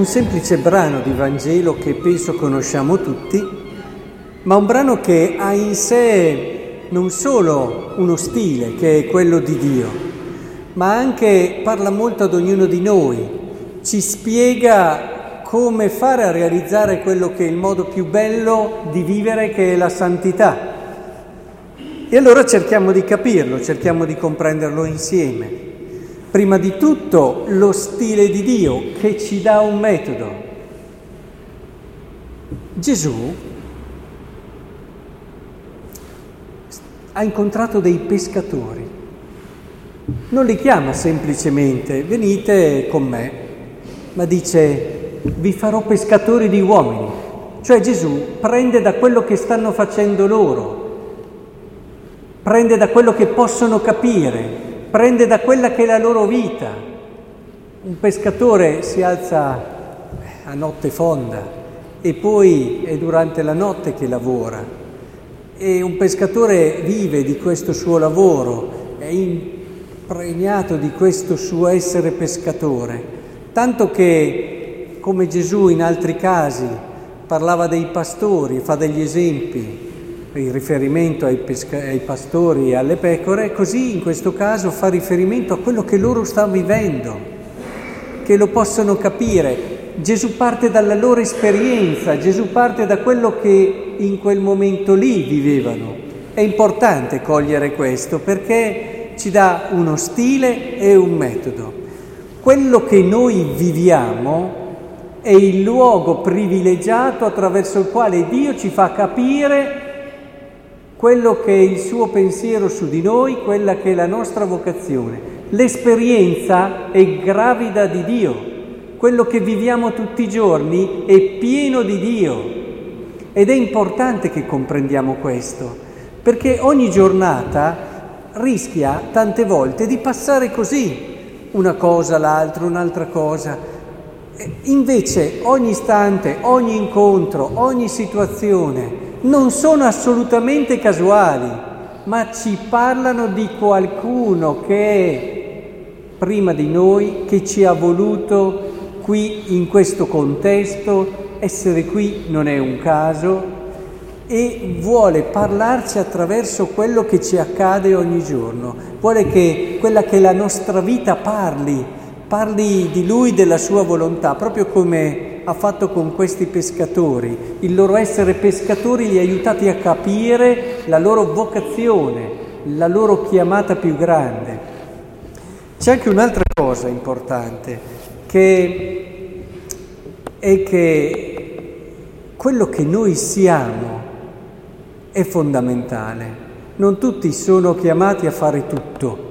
un semplice brano di Vangelo che penso conosciamo tutti, ma un brano che ha in sé non solo uno stile, che è quello di Dio, ma anche parla molto ad ognuno di noi, ci spiega come fare a realizzare quello che è il modo più bello di vivere, che è la santità. E allora cerchiamo di capirlo, cerchiamo di comprenderlo insieme. Prima di tutto lo stile di Dio che ci dà un metodo. Gesù ha incontrato dei pescatori. Non li chiama semplicemente venite con me, ma dice vi farò pescatori di uomini. Cioè Gesù prende da quello che stanno facendo loro, prende da quello che possono capire, prende da quella che è la loro vita. Un pescatore si alza a notte fonda e poi è durante la notte che lavora. E un pescatore vive di questo suo lavoro, è impregnato di questo suo essere pescatore, tanto che come Gesù in altri casi parlava dei pastori, fa degli esempi, in riferimento ai, pesca- ai, pastori e alle pecore, così in questo caso fa riferimento a quello che loro stanno vivendo, che lo possono capire. Gesù parte dalla loro esperienza, Gesù parte da quello che in quel momento lì vivevano. È importante cogliere questo perché ci dà uno stile e un metodo. Quello che noi viviamo è il luogo privilegiato attraverso il quale Dio ci fa capire quello che è il suo pensiero su di noi, quella che è la nostra vocazione. L'esperienza è gravida di Dio, quello che viviamo tutti i giorni è pieno di Dio ed è importante che comprendiamo questo, perché ogni giornata rischia tante volte di passare così, una cosa, l'altra, un'altra cosa. Invece ogni istante, ogni incontro, ogni situazione, non sono assolutamente casuali, ma ci parlano di qualcuno che è prima di noi, che ci ha voluto qui in questo contesto, essere qui non è un caso e vuole parlarci attraverso quello che ci accade ogni giorno, vuole che quella che la nostra vita parli, parli di lui, della sua volontà, proprio come ha fatto con questi pescatori. Il loro essere pescatori li ha aiutati a capire la loro vocazione, la loro chiamata più grande. C'è anche un'altra cosa importante, che è che quello che noi siamo è fondamentale. Non tutti sono chiamati a fare tutto.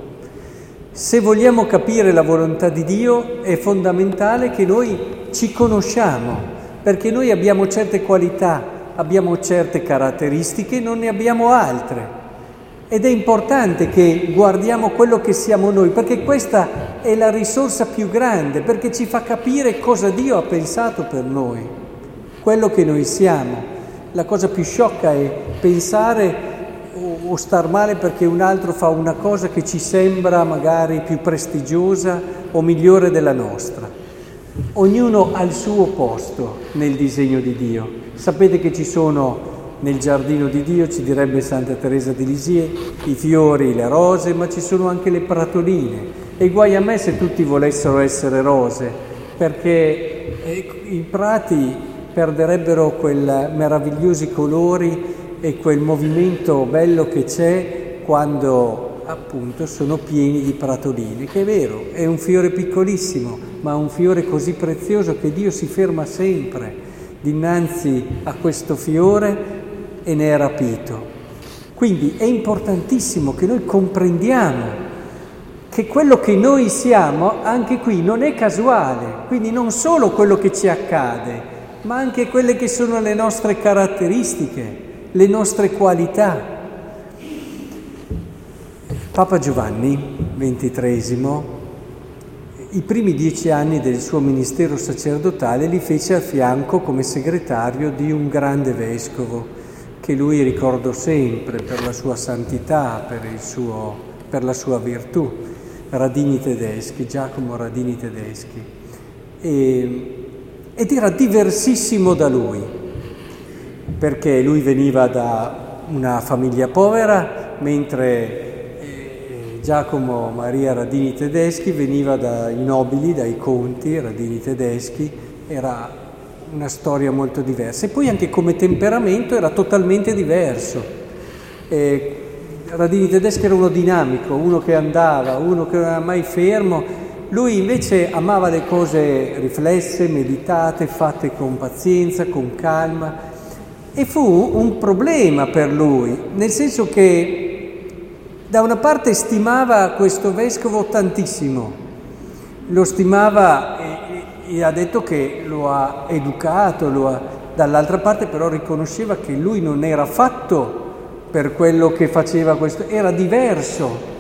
Se vogliamo capire la volontà di Dio è fondamentale che noi ci conosciamo, perché noi abbiamo certe qualità, abbiamo certe caratteristiche, non ne abbiamo altre. Ed è importante che guardiamo quello che siamo noi, perché questa è la risorsa più grande, perché ci fa capire cosa Dio ha pensato per noi, quello che noi siamo. La cosa più sciocca è pensare o, star male perché un altro fa una cosa che ci sembra magari più prestigiosa o migliore della nostra. Ognuno ha il suo posto nel disegno di Dio. Sapete che ci sono nel giardino di Dio, ci direbbe Santa Teresa di Lisie, i fiori, le rose, ma ci sono anche le pratoline. E guai a me se tutti volessero essere rose, perché eh, i prati perderebbero quei meravigliosi colori e quel movimento bello che c'è quando appunto sono pieni di pratoline, che è vero, è un fiore piccolissimo, ma un fiore così prezioso che Dio si ferma sempre dinanzi a questo fiore e ne è rapito. Quindi è importantissimo che noi comprendiamo che quello che noi siamo anche qui non è casuale, quindi non solo quello che ci accade, ma anche quelle che sono le nostre caratteristiche, le nostre qualità. Papa Giovanni XXIII, i primi dieci anni del suo ministero sacerdotale li fece a fianco come segretario di un grande vescovo, che lui ricordò sempre per la sua santità, per, suo, per la sua virtù, Radini Tedeschi, Giacomo Radini Tedeschi. E ed era diversissimo da lui, perché lui veniva da una famiglia povera, mentre Giacomo Maria Radini Tedeschi veniva dai nobili, dai conti Radini Tedeschi, era una storia molto diversa. E poi anche come temperamento era totalmente diverso. Eh, Radini Tedeschi era uno dinamico, uno che andava, uno che non era mai fermo. Lui invece amava le cose riflesse, meditate, fatte con pazienza, con calma. E fu un problema per lui, nel senso che da una parte stimava questo vescovo tantissimo, lo stimava e, e ha detto che lo ha educato, lo ha, dall'altra parte però riconosceva che lui non era fatto per quello che faceva questo, era diverso.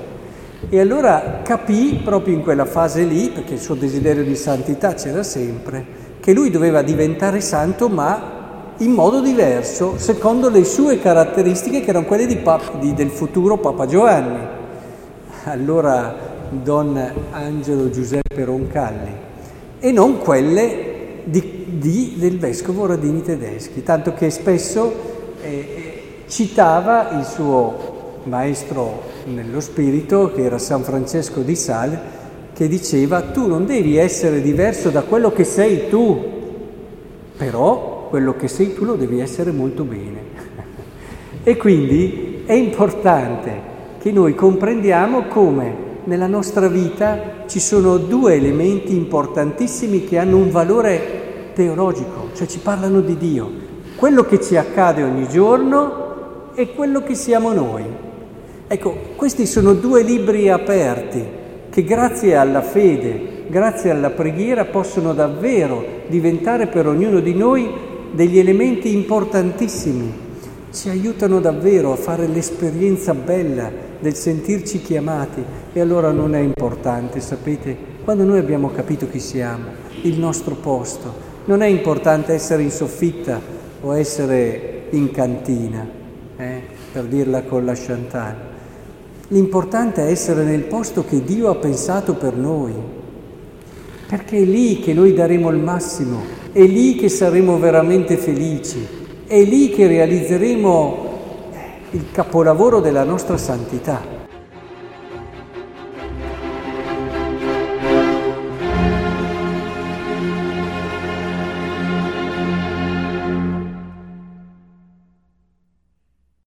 E allora capì proprio in quella fase lì, perché il suo desiderio di santità c'era sempre, che lui doveva diventare santo ma in modo diverso, secondo le sue caratteristiche che erano quelle di Papa, di, del futuro Papa Giovanni, allora Don Angelo Giuseppe Roncalli, e non quelle di, del vescovo Radini Tedeschi, tanto che spesso eh, citava il suo maestro nello spirito, che era San Francesco di Sale, che diceva tu non devi essere diverso da quello che sei tu, però quello che sei tu lo devi essere molto bene. e quindi è importante che noi comprendiamo come nella nostra vita ci sono due elementi importantissimi che hanno un valore teologico, cioè ci parlano di Dio. Quello che ci accade ogni giorno e quello che siamo noi. Ecco, questi sono due libri aperti che grazie alla fede, grazie alla preghiera possono davvero diventare per ognuno di noi degli elementi importantissimi. Ci aiutano davvero a fare l'esperienza bella del sentirci chiamati e allora non è importante, sapete, quando noi abbiamo capito chi siamo, il nostro posto, non è importante essere in soffitta o essere in cantina eh, per dirla con la Chantal. L'importante è essere nel posto che Dio ha pensato per noi, perché è lì che noi daremo il massimo, è lì che saremo veramente felici, è lì che realizzeremo il capolavoro della nostra santità.